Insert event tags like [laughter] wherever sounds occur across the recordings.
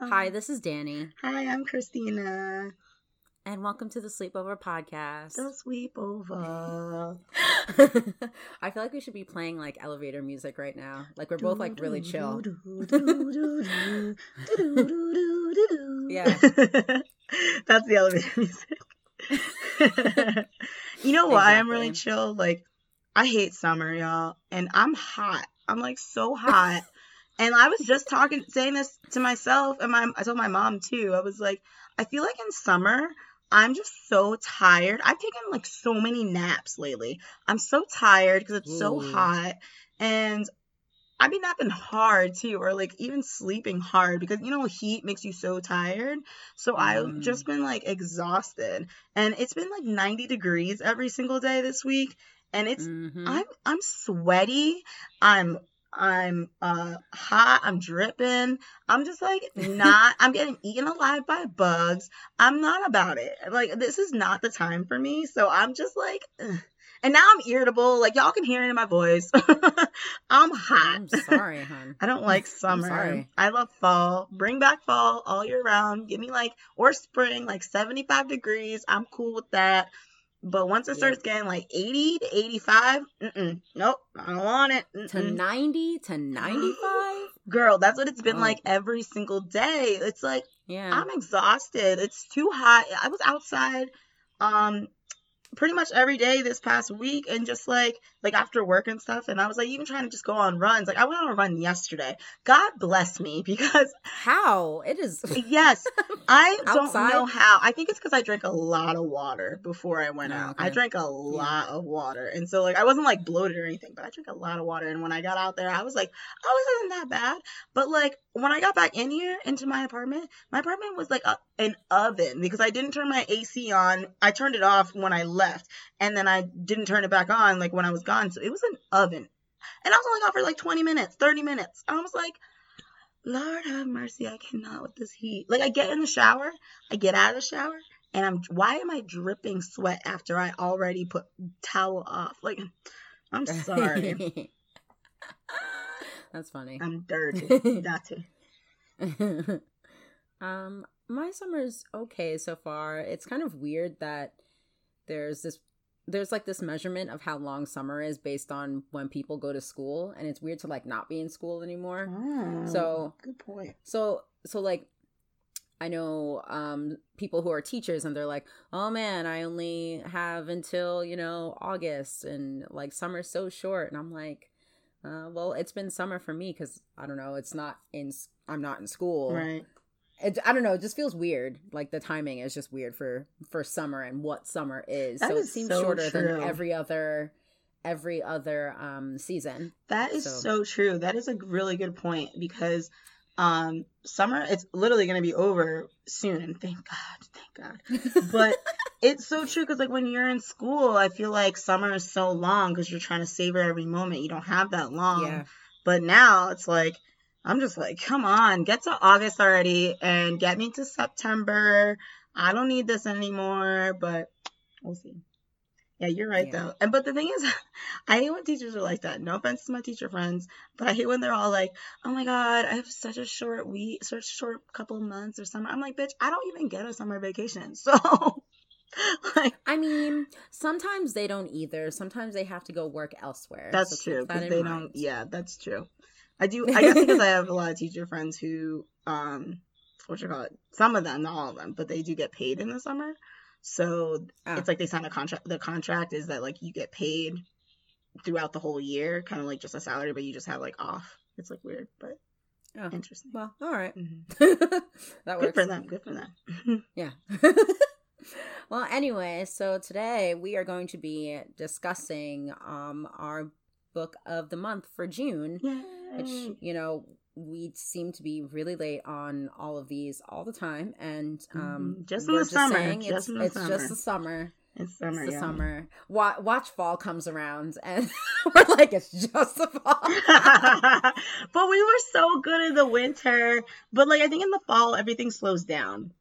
Hi, this is Dani, Hi, I'm Christina. and welcome to the Sleepover Podcast. The sleepover. I feel like we should be playing like elevator music right now. Like we're both like really chill. Yeah. That's the elevator music. you know why I'm really chill? Like, I hate summer, y'all. And I'm hot. I'm like so hot. And I was just talking, saying this to myself, and my, I told my mom too. I was like, I feel like in summer, I'm just so tired. I've taken like so many naps lately. I'm so tired because it's so hot. And I've been napping hard too, or like even sleeping hard because you know heat makes you so tired. So I've Mm. just been like exhausted, and it's been like 90 degrees every single day this week, and it's Mhm. I'm I'm sweaty. I'm I'm uh hot. I'm dripping. I'm just like not. I'm getting eaten alive by bugs. I'm not about it. Like this is not the time for me. So I'm just like, ugh. and now I'm irritable. Like y'all can hear it in my voice. [laughs] I'm hot. I'm sorry, hon. [laughs] I don't like summer. sorry. I love fall. Bring back fall all year round. Give me like or spring, like 75 degrees. I'm cool with that. But once it starts getting like 80 to 85, mm-mm, nope, I don't want it. To Mm-mm. 90 to 95? [gasps] Girl, that's what it's been Oh. like every single day. It's like Yeah. I'm exhausted. It's too hot. I was outside um pretty much every day this past week and just like like after work and stuff and I was like even trying to just go on runs. Like I went on a run yesterday. God bless me [laughs] because How? It is. yes, [laughs] I don't know how. I think it's cuz I drank a lot of water before I went Oh, out. okay. I drank a lot of water. And so like I wasn't like bloated or anything, but I drank a lot of water and when I got out there I was like, "Oh, this isn't that bad." But like when I got back in here into my apartment, my apartment was like a, an oven because I didn't turn my AC on. I turned it off when I left, and then I didn't turn it back on like when I was gone. So it was an oven, and I was only gone for like 20 minutes, 30 minutes. I was like, Lord have mercy, I cannot with this heat. Like I get in the shower, I get out of the shower, and I'm why am I dripping sweat after I already put towel off? Like I'm [laughs] sorry, [laughs] That's funny. I'm dirty, [laughs] dirty. um, my summer's okay so far. It's kind of weird that there's this there's like this measurement of how long summer is based on when people go to school and it's weird to like not be in school anymore. Oh, So- good point. So so like I know um people who are teachers and they're like, "Oh man, I only have until, you know, August and like summer's so short." And I'm like, uh, well, it's been summer for me cuz I don't know, it's not in I'm not in school. Right. It, I don't know, it just feels weird. Like the timing is just weird for for summer and what summer is. That so it is seems so shorter true. than every other every other um season. That is So- so true. That is a really good point because um summer it's literally going to be over soon and thank God, thank God. [laughs] But it's so true cuz like when you're in school, I feel like summer is so long cuz you're trying to savor every moment. You don't have that long. yeah. But now it's like I'm just like, come on, get to August already and get me to September. I don't need this anymore, but we'll see. Yeah, you're right Yeah. though. And but the thing is, [laughs] I hate when teachers are like that. No offense to my teacher friends, but I hate when they're all like, "Oh my god, I have such a short week, such a short couple months or summer." I'm like, bitch, I don't even get a summer vacation, [laughs] so [laughs] like I mean, sometimes they don't either. Sometimes they have to go work elsewhere. That's so true that they mind. don't. Yeah, that's true. I do. I guess because I [laughs] have a lot of teacher friends who, um, what you call it? Some of them, not all of them, but they do get paid in the summer. So Ah. it's like they sign a contract. The contract is that like you get paid throughout the whole year, kind of like just a salary, but you just have like off. It's like weird, but Oh, interesting. well, all right. Mhm. [laughs] that Good works. for them. Good for them. Yeah. Well, anyway, so today we are going to be discussing um our book of the month for June, which you know we seem to be really late on all of these all the time, and um Mhm. Just in the summer. saying Just it's, in the it's summer. just the summer. It's summer. It's the yeah. summer. Wa- watch fall comes around, and [laughs] we're like, it's just the fall. [laughs] but we were so good in the winter. But like I think in the fall everything slows down.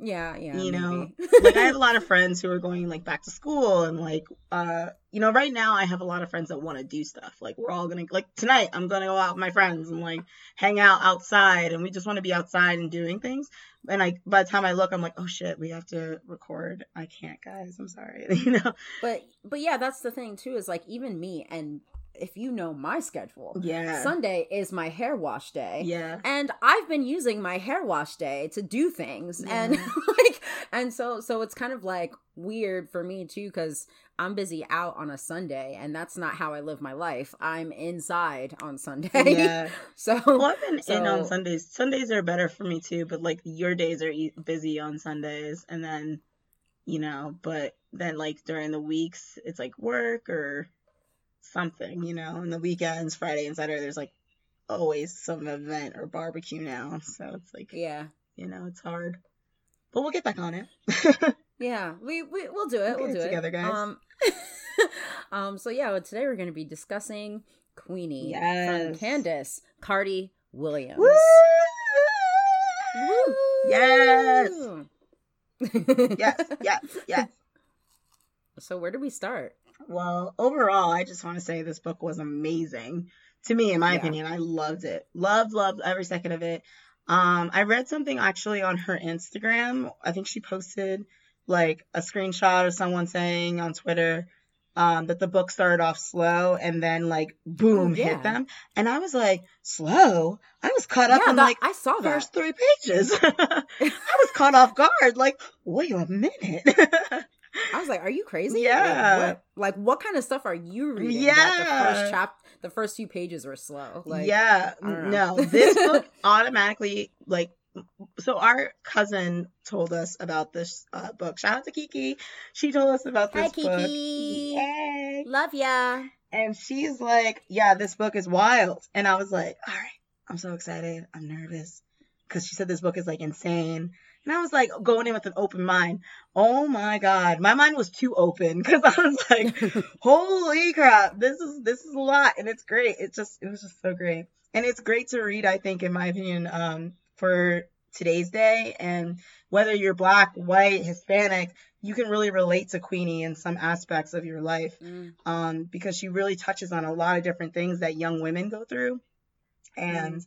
Yeah, yeah. you know? [laughs] Like i have a lot of friends who are going like back to school and like uh you know right now i have a lot of friends that want to do stuff. Like we're all gonna like tonight i'm gonna go out with my friends and like hang out outside and we just want to be outside and doing things. And i by the time i look i'm like oh shit we have to record. I can't guys. I'm sorry. [laughs] You know? But but yeah, that's the thing too. Is like even me, and if you know my schedule, yeah. Sunday is my hair wash day. yeah. And i've been using my hair wash day to do things. And [laughs] like and so so it's kind of like weird for me too because i'm busy out on a sunday and that's not how i live my life. I'm inside on sunday. Yeah. [laughs] So well i've been in on sundays. Sundays are better for me too but like your days are e- busy on sundays. And then you know but then like during the weeks it's like work or something you know and the weekends friday and saturday there's like always some event or barbecue now so it's like yeah you know it's hard but we'll get back on it [laughs] yeah we, we we'll do it We'll we'll do it together, it guys. um [laughs] um so yeah well, today we're going to be discussing queenie from Yes. candace cardi williams Woo! Woo! Yes. [laughs] yes yes yes so where do we start Well, overall, I just want to say this book was amazing. To me, in my Yeah. opinion, I loved it. Loved, loved every second of it. Um, I read something actually on her Instagram. I think she posted like a screenshot of someone saying on Twitter um, that the book started off slow and then like boom Oh, yeah. hit them. And I was like, slow? I was caught up yeah in that, like i saw that first three pages. [laughs] I was caught off guard. Like, wait a minute. [laughs] I was like, "Are you crazy? Yeah. Like what, like, what kind of stuff are you reading? that the first chap, the first few pages were slow. Like, yeah, no, this [laughs] book automatically like. So our cousin told us about this uh, book. Shout out to Kiki. She told us about Hi, this book. Kiki. Yay! love ya. And she's like, "Yeah, this book is wild." And I was like, "All right, I'm so excited. I'm nervous." Because she said this book is like insane. And I was like going in with an open mind. Oh my god, my mind was too open because I was like, [laughs] holy crap. This is this is a lot and it's great. It just it was just so great. And it's great to read i think in my opinion um for today's day. And whether you're black white hispanic you can really relate to queenie in some aspects of your life Mm, um because she really touches on a lot of different things that young women go through. And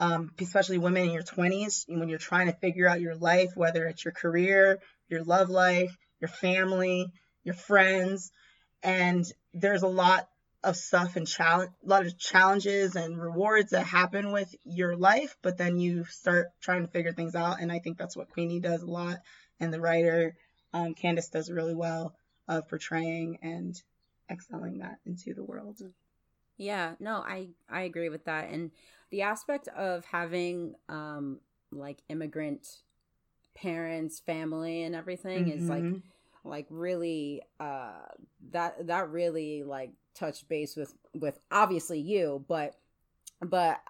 um, especially women in your 20s when you're trying to figure out your life whether it's your career your love life your family your friends and there's a lot of stuff and challenge a lot of challenges and rewards that happen with your life but then you start trying to figure things out and i think that's what queenie does a lot and the writer um, Candice does really well of portraying and excelling that into the world yeah, no, I I agree with that, and the aspect of having um like immigrant parents, family, and everything is like Mhm. like really uh that that really like touched base with with obviously you but but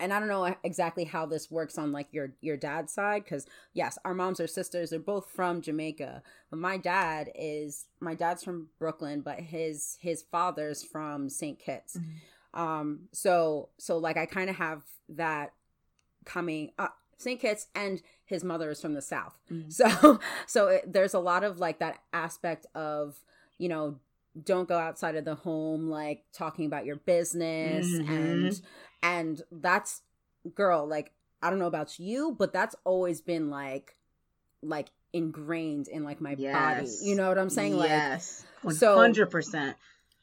and i don't know exactly how this works on like your your dad's side because yes our moms are sisters they're both from jamaica but my dad is my dad's from brooklyn but his his father's from st kitts Mhm. um so so like i kind of have that coming up st kitts and his mother is from the south Mhm. so [laughs] so it, there's a lot of like that aspect of you know don't go outside of the home like talking about your business Mhm. and and that's girl like i don't know about you but that's always been like like ingrained in like my body. You know what i'm saying? Like yes. so- 100%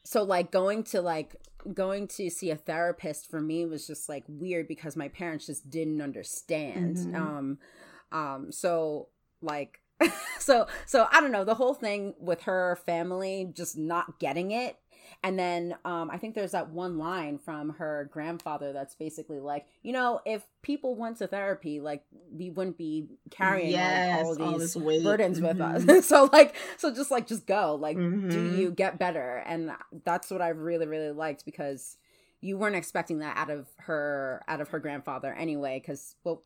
so like going to like going to see a therapist for me was just like weird because my parents just didn't understand. Mhm. um um so like [laughs] so so i don't know. The whole thing with her family just not getting it and then um i think there's that one line from her grandfather that's basically like you know if people went to therapy like we wouldn't be carrying like, all Yes, all these burdens with Mhm. us [laughs] so like so just like just go like do Mhm. you get better and that's what i really really liked because you weren't expecting that out of her out of her grandfather anyway because well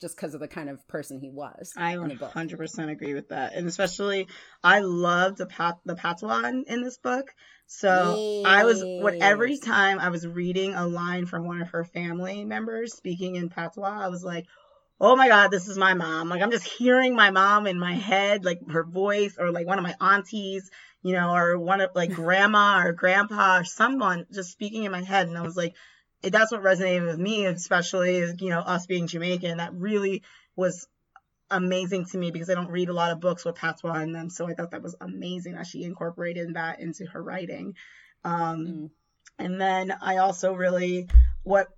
just because of the kind of person he was I in the book 100% agree with that. And especially, I loved the, pat- the patois in, in this book. So I was, what every time I was reading a line from one of her family members speaking in patois, I was like, oh my god, this is my mom. Like I'm just hearing my mom in my head, like her voice, or like one of my aunties, you know, or one of like grandma or grandpa or someone just speaking in my head, and I was like, that's what resonated with me, especially is you know us being Jamaican. That really was amazing to me because I don't read a lot of books with patois in them, so I thought that was amazing that she incorporated that into her writing. Um, mm. And then I also really what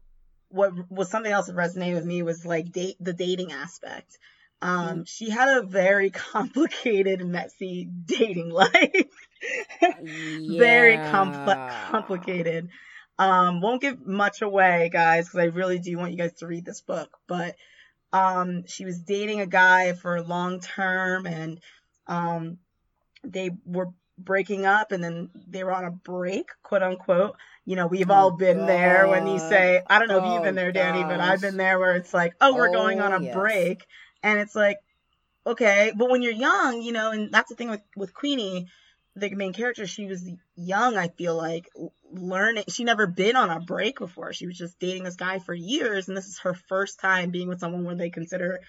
what was something else that resonated with me was like date the dating aspect. Um, mm. She had a very [laughs] complicated, messy dating [laughs] life. yeah. Very complex, complicated. Um, won't give much away, guys, because I really do want you guys to read this book. But um, she was dating a guy for long term, and um, they were breaking up, and then they were on a break, quote unquote. You know, we've oh, all been God. there when you say, I don't know if you've been there, Dani, gosh. but I've been there where it's like, oh, we're oh, going on a yes. break, and it's like, okay, but when you're young, you know, and that's the thing with with Queenie the main character, she was young, I feel like, learning. She never been on a break before. She was just dating this guy for years, and this is her first time being with someone where they consider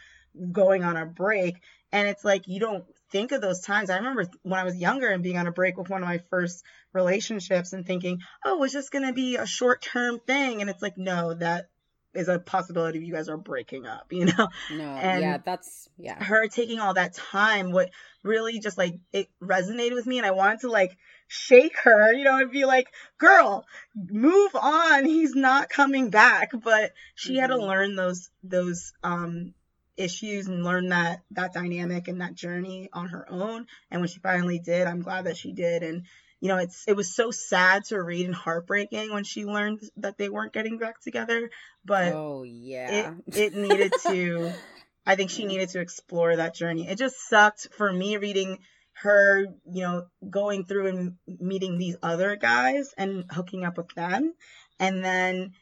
going on a break. And it's like, you don't think of those times. I remember when I was younger and being on a break with one of my first relationships and thinking, oh, it's just going to be a short term thing. And it's like, no, that is a possibility you guys are breaking up, [laughs] you know? No, and yeah, that's yeah. Her taking all that time, what really just like it resonated with me, and I wanted to like shake her, you know, and be like, "Girl, move on. He's not coming back." But she mm-hmm. had to mm-hmm. learn those those um issues and learn that that dynamic and that journey on her own. And when she finally did, I'm glad that she did. And you know, it's it was so sad to read and heartbreaking when she learned that they weren't getting back together. But oh yeah, it, it needed to. [laughs] I think she needed to explore that journey. It just sucked for me reading her, you know, going through and meeting these other guys and hooking up with them, and then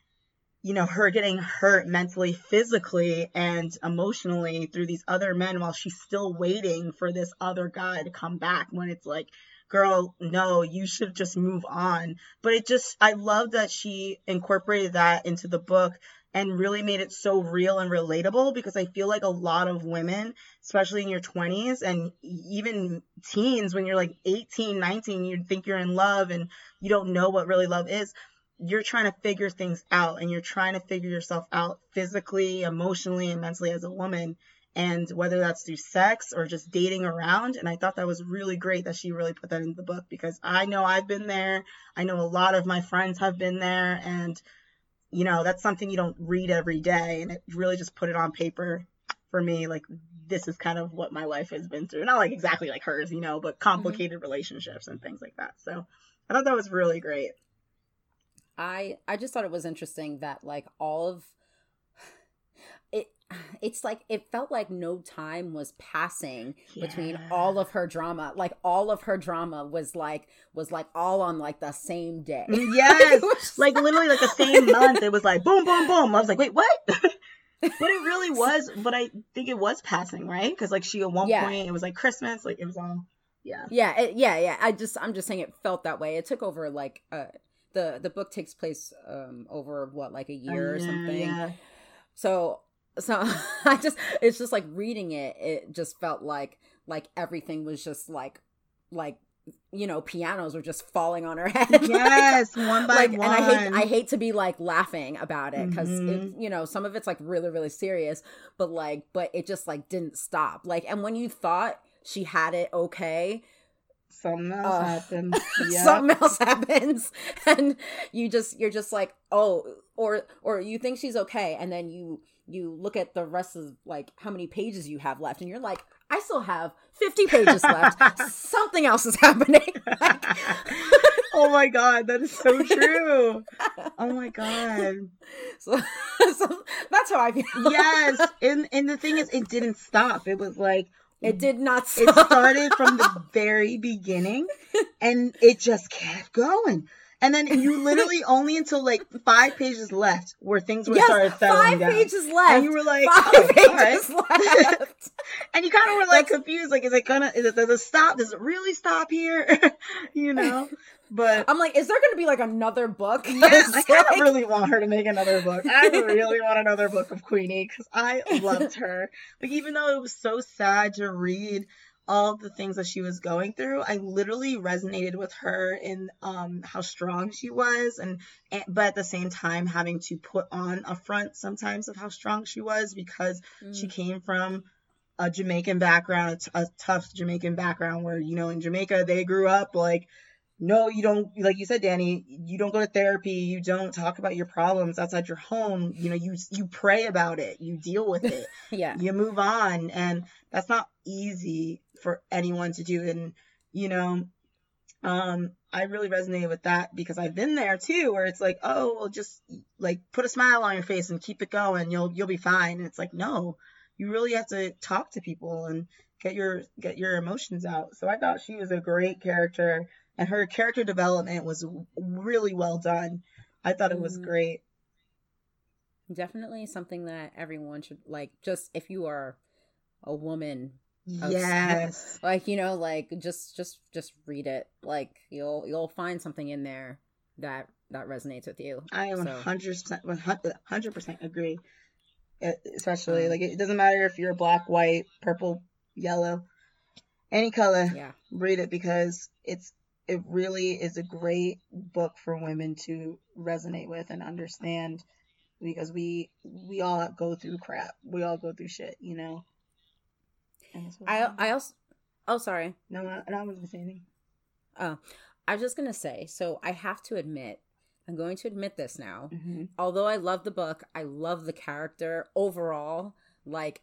you know, her getting hurt mentally, physically, and emotionally through these other men while she's still waiting for this other guy to come back when it's like girl, no, you should just move on. But it just, I love that she incorporated that into the book and really made it so real and relatable because I feel like a lot of women, especially in your 20s and even teens, when you're like 18, 19, you think you're in love and you don't know what really love is. You're trying to figure things out and you're trying to figure yourself out physically, emotionally, and mentally as a woman and whether that's through sex or just dating around. And I thought that was really great that she really put that in the book because I know I've been there. I know a lot of my friends have been there. And, you know, that's something you don't read every day. And it really just put it on paper for me. Like, this is kind of what my life has been through. Not like exactly like hers, you know, but complicated mm-hmm. relationships and things like that. So I thought that was really great. I I just thought it was interesting that like all of it's like it felt like no time was passing yeah. between all of her drama. Like all of her drama was like was like all on like the same day. Mm, [laughs] yes. like literally like the same month it was like boom boom boom. I was like wait what? [laughs] But it really [laughs] was but i think it was passing right? Because like she at one yeah. point it was like christmas like it was all yeah. Yeah it, yeah yeah. I just i'm just saying it felt that way. It took over like uh the the book takes place um over what like a year or something. yeah. so so [laughs] i just it's just like reading it it just felt like like everything was just like like you know pianos were just falling on her [laughs] head yes like, one by like, one and i hate i hate to be like laughing about it because mm-hmm. you know some of it's like really really serious but like but it just like didn't stop like and when you thought she had it okay something else uh, happens [laughs] yep. something else happens and you just you're just like oh or or you think she's okay and then you you look at the rest of like how many pages you have left and you're like i still have 50 pages left. [laughs] Something else is happening. [laughs] [laughs] Oh my god that is so true. Oh my god. So, so that's how i feel. Yes and and the thing is it didn't stop. It was like it did not stop. it started from the very beginning and it just kept going And then you literally [laughs] only until like five pages left where things were Yes, started settling five down. pages left. And you were like, five oh, pages right. left. [laughs] And you kind of were like confused, like, is it gonna, is it, does it stop? Does it really stop here? [laughs] you know? But I'm like, is there gonna be like another book? yeah, I kind of like- really want her to make another book. I really want another book of Queenie because I loved her. Like, even though it was so sad to read all the things that she was going through, I literally resonated with her in um how strong she was, and, and but at the same time having to put on a front sometimes of how strong she was because she Mm. came from a Jamaican background, a, t- a tough Jamaican background where, you know, in Jamaica, they grew up like, no, you don't, like you said, Dani, you don't go to therapy. You don't talk about your problems outside your home. You know, you, you pray about it. You deal with it. [laughs] yeah. you move on. And that's not easy for anyone to do. And, you know, um, I really resonated with that because I've been there too, where it's like, oh, well, just like put a smile on your face and keep it going. You'll you'll be fine. And it's like, no, you really have to talk to people and get your get your emotions out. So I thought she was a great character, and her character development was really well done. I thought it was Mhm. great. Definitely something that everyone should like. Just if you are a woman, Yes. [laughs] like you know, like just just just read it. Like you'll you'll find something in there that that resonates with you. I am So- 100% 100% agree. Especially Um, like it doesn't matter if you're black, white, purple, yellow, any color. Yeah. Read it because it's it really is a great book for women to resonate with and understand because we we all go through crap. We all go through shit, you know. And that's what- I I also oh sorry. no, I, I wasn't gonna say anything. Oh, I was just gonna say. So I have to admit, I'm going to admit this now. Mhm. although I love the book, I love the character overall. Like,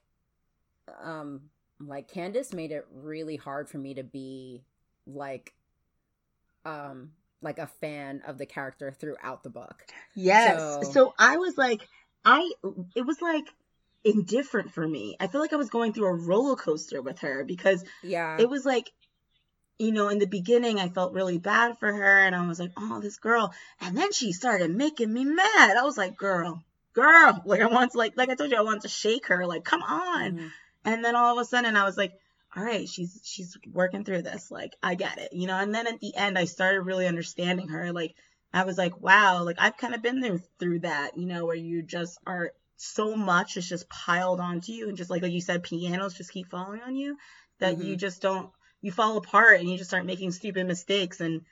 um, like Candice made it really hard for me to be like, um, like a fan of the character throughout the book. Yes. So- So, I was like, I it was like indifferent for me. I feel like I was going through a roller coaster with her because Yeah, it was like, you know, in the beginning I felt really bad for her and I was like, oh, this girl, and then she started making me mad. I was like, girl, girl, [laughs] like I want to like like I told you, I wanted to shake her, like come on. Mhm. And then all of a sudden I was like, all right, she's she's working through this. Like I get it, you know. And then at the end I started really understanding her. Like I was like, wow, like I've kind of been there through that, you know, where you just are so much is just piled onto you and just like like you said, pianos just keep falling on you that you just don't you fall apart and you just start making stupid mistakes and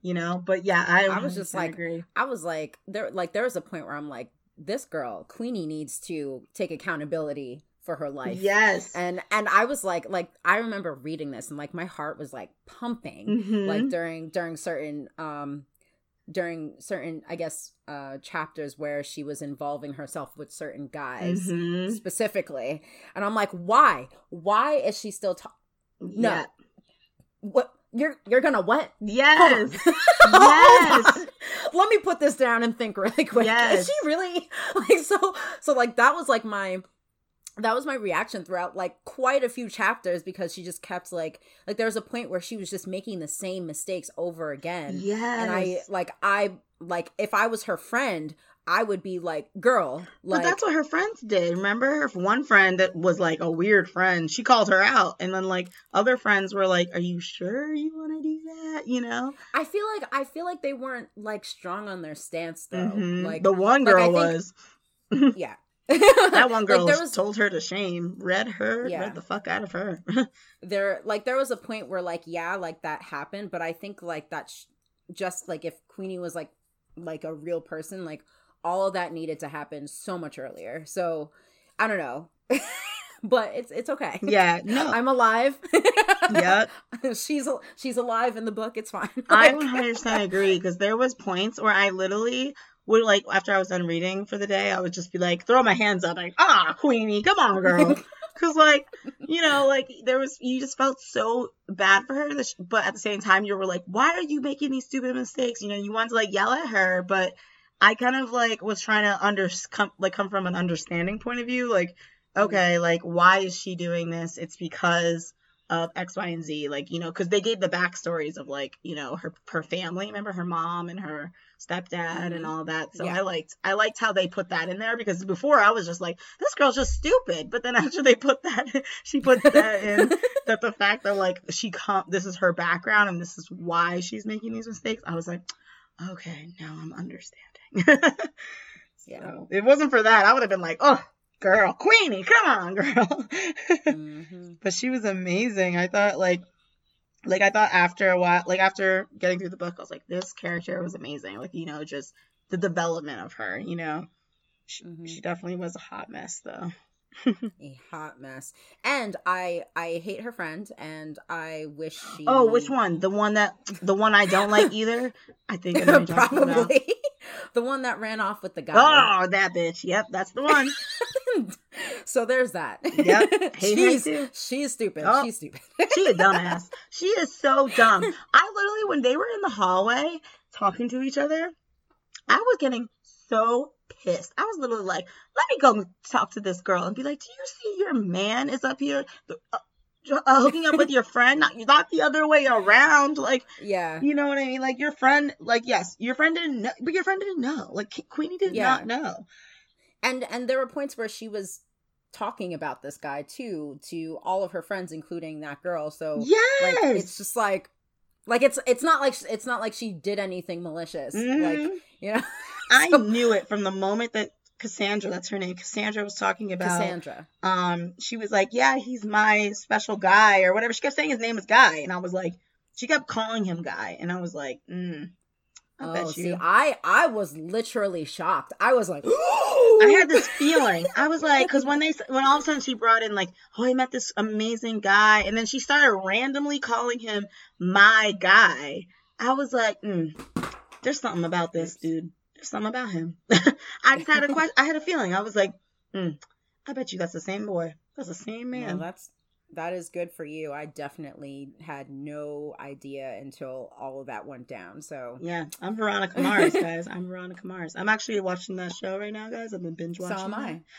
you know. But yeah, I I was just 100% like- agree. I was like, there, like there was a point where I'm like, this girl Queenie needs to take accountability for her life. Yes. and and I was like, like I remember reading this and like my heart was like pumping. Mhm. like during during certain um during certain i guess uh chapters where she was involving herself with certain guys Mhm. specifically and i'm like why why is she still talking no. Yeah. what you're you're gonna what Yes. [laughs] On. Yes. let me put this down and think really quick Yes. is she really [laughs] like so so like that was like my that was my reaction throughout like quite a few chapters because she just kept like like there was a point where she was just making the same mistakes over again Yeah. and I like I like if I was her friend, I would be like, "Girl, but that's what her friends did. Remember, her one friend that was like a weird friend, she called her out, and then like other friends were like, "Are you sure you want to do that?" You know, I feel like I feel like they weren't like strong on their stance though. Mhm. Like the one like, girl think- was. [laughs] yeah. [laughs] That one girl like, was told her to shame, read her, Yeah. read the fuck out of her. [laughs] there like there was a point where like yeah, like that happened, but I think like that sh- just like if Queenie was like like a real person, like all of that needed to happen so much earlier. So, I don't know. [laughs] but it's it's okay. yeah, no, I'm alive. Yep. she's she's alive in the book. It's fine. I Like- 100% agree because there was points where I literally would like after I was done reading for the day, I would just be like throw my hands up like ah Queenie, come on girl, [laughs] because like you know like there was you just felt so bad for her, that sh- but at the same time you were like why are you making these stupid mistakes? You know you wanted to like yell at her, but I kind of like was trying to under come like come from an understanding point of view like okay like why is she doing this? It's because of X, Y, and Z. Like, you know, because they gave the backstories of like, you know, her her family. Remember her mom and her stepdad and Mhm. all that. So Yeah. I liked I liked how they put that in there because before I was just like, this girl's just stupid. But then [laughs] after they put that, she put that in [laughs] that the fact that like she come, this is her background and this is why she's making these mistakes. I was like, okay, now I'm understanding. [laughs] Yeah. So, it wasn't for that, I would have been like, oh, girl, Queenie, come on, girl. Mhm. [laughs] but she was amazing. I thought like like I thought after a while like after getting through the book, I was like, this character was amazing. Like, you know, just the development of her, you know. She, Mhm. she definitely was a hot mess though. [laughs] a hot mess. And I I hate her friend and I wish she Oh, which one? The one that the one I don't like either? I think I know what you're talking [laughs] about. Probably the one that ran off with the guy. Oh, that bitch. Yep, that's the one. [laughs] so there's that. Yep. [laughs] She's she's stupid. Oh. She's stupid. [laughs] She a dumbass. She is so dumb. I literally, when they were in the hallway talking to each other, I was getting so pissed. I was literally like, let me go talk to this girl and be like, do you see your man is up here uh, uh, hooking up with your friend? Not, not the other way around. Like, yeah. you know what I mean? Like, your friend, like, yes, your friend didn't know, but your friend didn't know. Like, Queenie did Yeah. not know. And and there were points where she was talking about this guy too to all of her friends including that girl. So Yes. like it's just like like it's it's not like it's not like she did anything malicious. Mhm. Like, you know, [laughs] I knew it from the moment that Cassandra, that's her name, Cassandra was talking about Cassandra. um she was like yeah he's my special guy or whatever she kept saying his name is guy and i was like she kept calling him guy and i was like mm, i Oh, bet see, I I was literally shocked. I was like, Ooh! [gasps] I had this feeling. I was like, because when they, when all of a sudden she brought in like, oh, I met this amazing guy, and then she started randomly calling him my guy. I was like, mm, there's something about this dude. There's something about him. [laughs] I just had a question. I had a feeling. I was like, mm, I bet you that's the same boy. That's the same Well, man. that's that is good for you. I definitely had no idea until all of that went down. So Yeah, I'm Veronica Mars, guys. I'm Veronica Mars. I'm actually watching that show right now, guys. I've been binge watching. so am I. [gasps]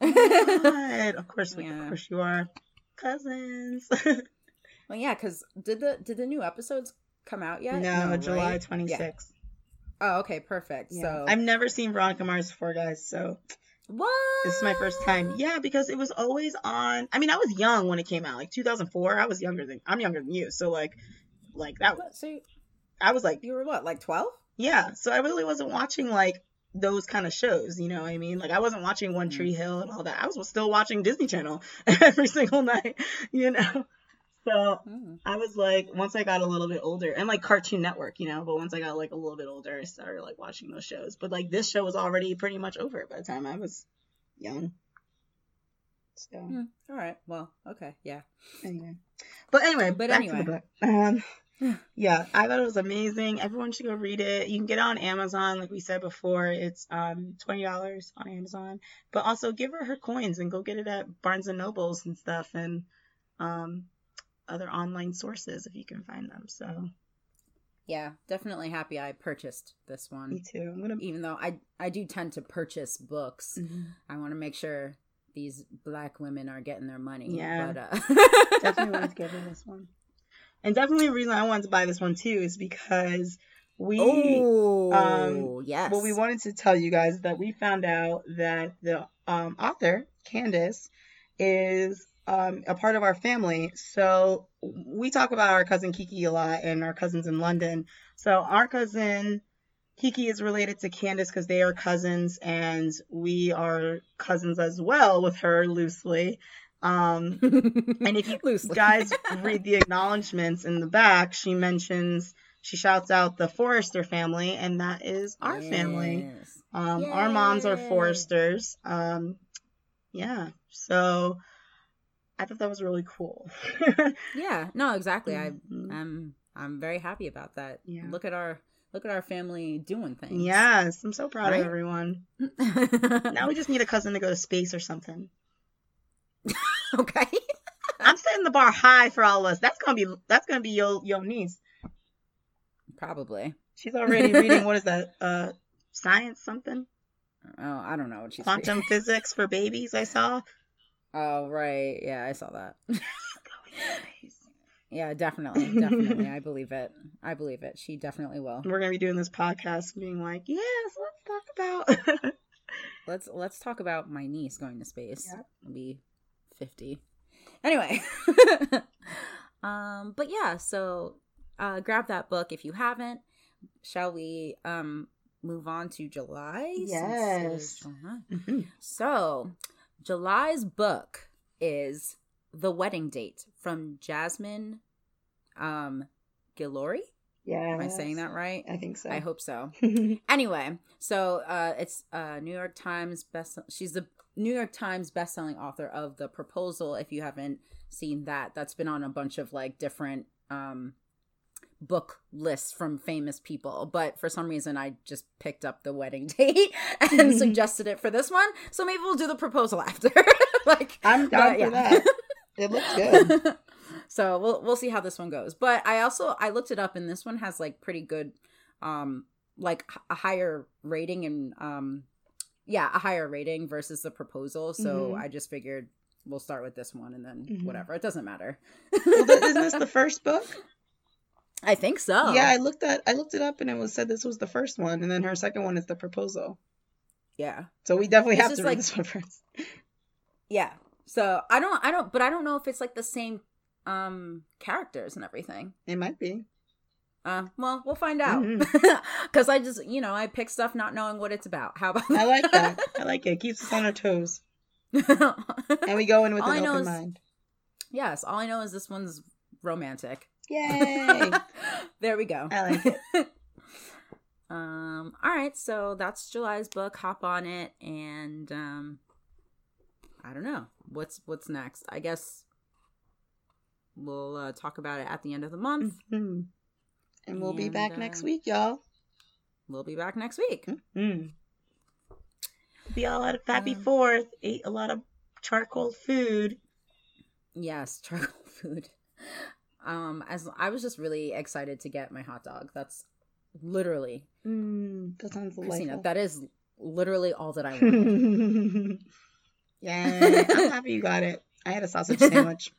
Oh. Of course, we, Yeah. of course you are cousins. [laughs] Well, yeah, because did the did the new episodes come out yet? no, July right? 26th. Oh, okay, perfect. Yeah. So I've never seen Veronica Mars before, guys. So what? this is my first time. Yeah, because it was always on. I mean, I was young when it came out, like 2004. I was younger than I'm younger than you, so like, like that. What? So you- I was like, you were what, like twelve? yeah. So I really wasn't watching like those kind of shows. You know what I mean? Like I wasn't watching One Mm. Tree Hill and all that. I was still watching Disney Channel [laughs] every single night. [laughs] You know. So Mm. I was like, once I got a little bit older, and like Cartoon Network, you know, but once I got like a little bit older, I started like watching those shows. But like this show was already pretty much over by the time I was young. So Hmm. All right. Well, okay. Yeah. anyway, but anyway, But anyway. to the book. Um, yeah, I thought it was amazing. Everyone should go read it. You can get it on Amazon, like we said before. It's um twenty dollars on Amazon. But also give her her coins and go get it at Barnes and Nobles and stuff, and um other online sources if you can find them. So Yeah. Definitely happy I purchased this one. me too. I'm gonna. Even though I I do tend to purchase books, Mhm. I want to make sure these black women are getting their money. Yeah. But, uh... [laughs] definitely [laughs] get this one. And definitely the reason I wanted to buy this one too is because we Oh, um, yes. well we wanted to tell you guys that we found out that the um, author Candice is um, a part of our family. So we talk about our cousin Kiki a lot and our cousins in London. So our cousin Kiki is related to Candice because they are cousins, and we are cousins as well with her loosely. Um, [laughs] and if you Loosely. guys read the acknowledgments in the back, she mentions, she shouts out the Forrester family, and that is our family. Um, our moms are. Forresters. Um, yeah, so I thought that was really cool. [laughs] Yeah, no, exactly. I Mhm. I'm I'm very happy about that. Yeah. Look at our look at our family doing things. yes, I'm so proud Right? of everyone. [laughs] Now we just need a cousin to go to space or something. [laughs] okay. I'm setting the bar high for all of us. That's gonna be that's gonna be your your niece. Probably. She's already reading what is that? Uh, science something? Oh, I don't know what she's Quantum physics for babies. I saw. Oh, right. Yeah, I saw that. [laughs] Yeah, definitely, [laughs] definitely. I believe it. I believe it. She definitely will. We're gonna be doing this podcast, being like, yes, let's talk about. [laughs] let's let's talk about my niece going to space. I'll be fifty. Anyway, um, but yeah, so uh, grab that book if you haven't. Shall we um move on to July? since it is Yes. July? Mhm. So, July's book is The Wedding Date from Jasmine um Guillory. Yeah. Am I saying that right? I think so. I hope so. [laughs] Anyway, so uh it's uh New York Times best she's the New York Times best-selling author of The Proposal if you haven't seen that. That's been on a bunch of like different um book lists from famous people, but for some reason I just picked up the wedding [laughs] date and [laughs] suggested it for this one. So maybe we'll do the proposal after. [laughs] like I'm down but, for that. It looks good. so we'll we'll see how this one goes. But I also I looked it up and this one has like pretty good um like a higher rating and um yeah, a higher rating versus the proposal. So Mhm. I just figured we'll start with this one and then Mhm. whatever. It doesn't matter. well, isn't this the first book? I think so. Yeah, I looked at I looked it up and it was said this was the first one, and then her second one is the proposal. Yeah. So we definitely It's have to read like- this one first. [laughs] Yeah. So I don't I don't but I don't know if it's like the same um characters and everything. It might be. Uh well, we'll find out. [laughs] Mhm. Cuz I just, you know, I pick stuff not knowing what it's about. How about I like that. I [laughs] like it. It keeps us on our toes, and we go in with All an open is- mind. yes, all I know is this one's romantic. Yay! [laughs] there we go. I like it. [laughs] um all right, so that's July's book. Hop on it and um I don't know. What's what's next? I guess we'll uh, talk about it at the end of the month. Mhm. And we'll be And, back next uh, week, y'all. We'll be back next week. Mm. Be all out of happy Um, fourth. Ate a lot of charcoal food. Yes, [laughs] charcoal food. Um, as I was just really excited to get my hot dog. That's literally, Mm, that sounds Christina. delightful. That is literally all that I [laughs] wanted. yeah, I'm happy you got it. I had a sausage [laughs] sandwich.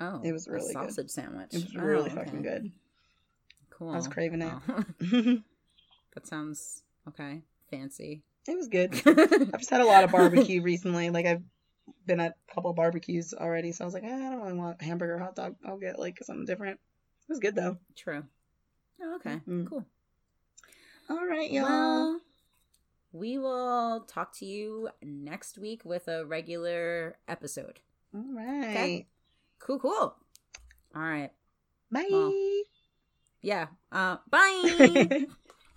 oh, It was a really good. sausage sandwich. It was Oh, really okay. fucking good. Cool. I was craving it. Oh, [laughs] that sounds okay. Fancy. it was good. I've just had a lot of barbecue recently. Like I've been at a couple barbecues already, so I was like, "Ah, I don't really want hamburger hot dog. I'll get like something different. It was good though. True. Oh, okay. Mm. Cool. All right, y'all. Well, we will talk to you next week with a regular episode. All right. Cool, cool. All right. Bye. Well, Yeah. Uh, bye. [laughs]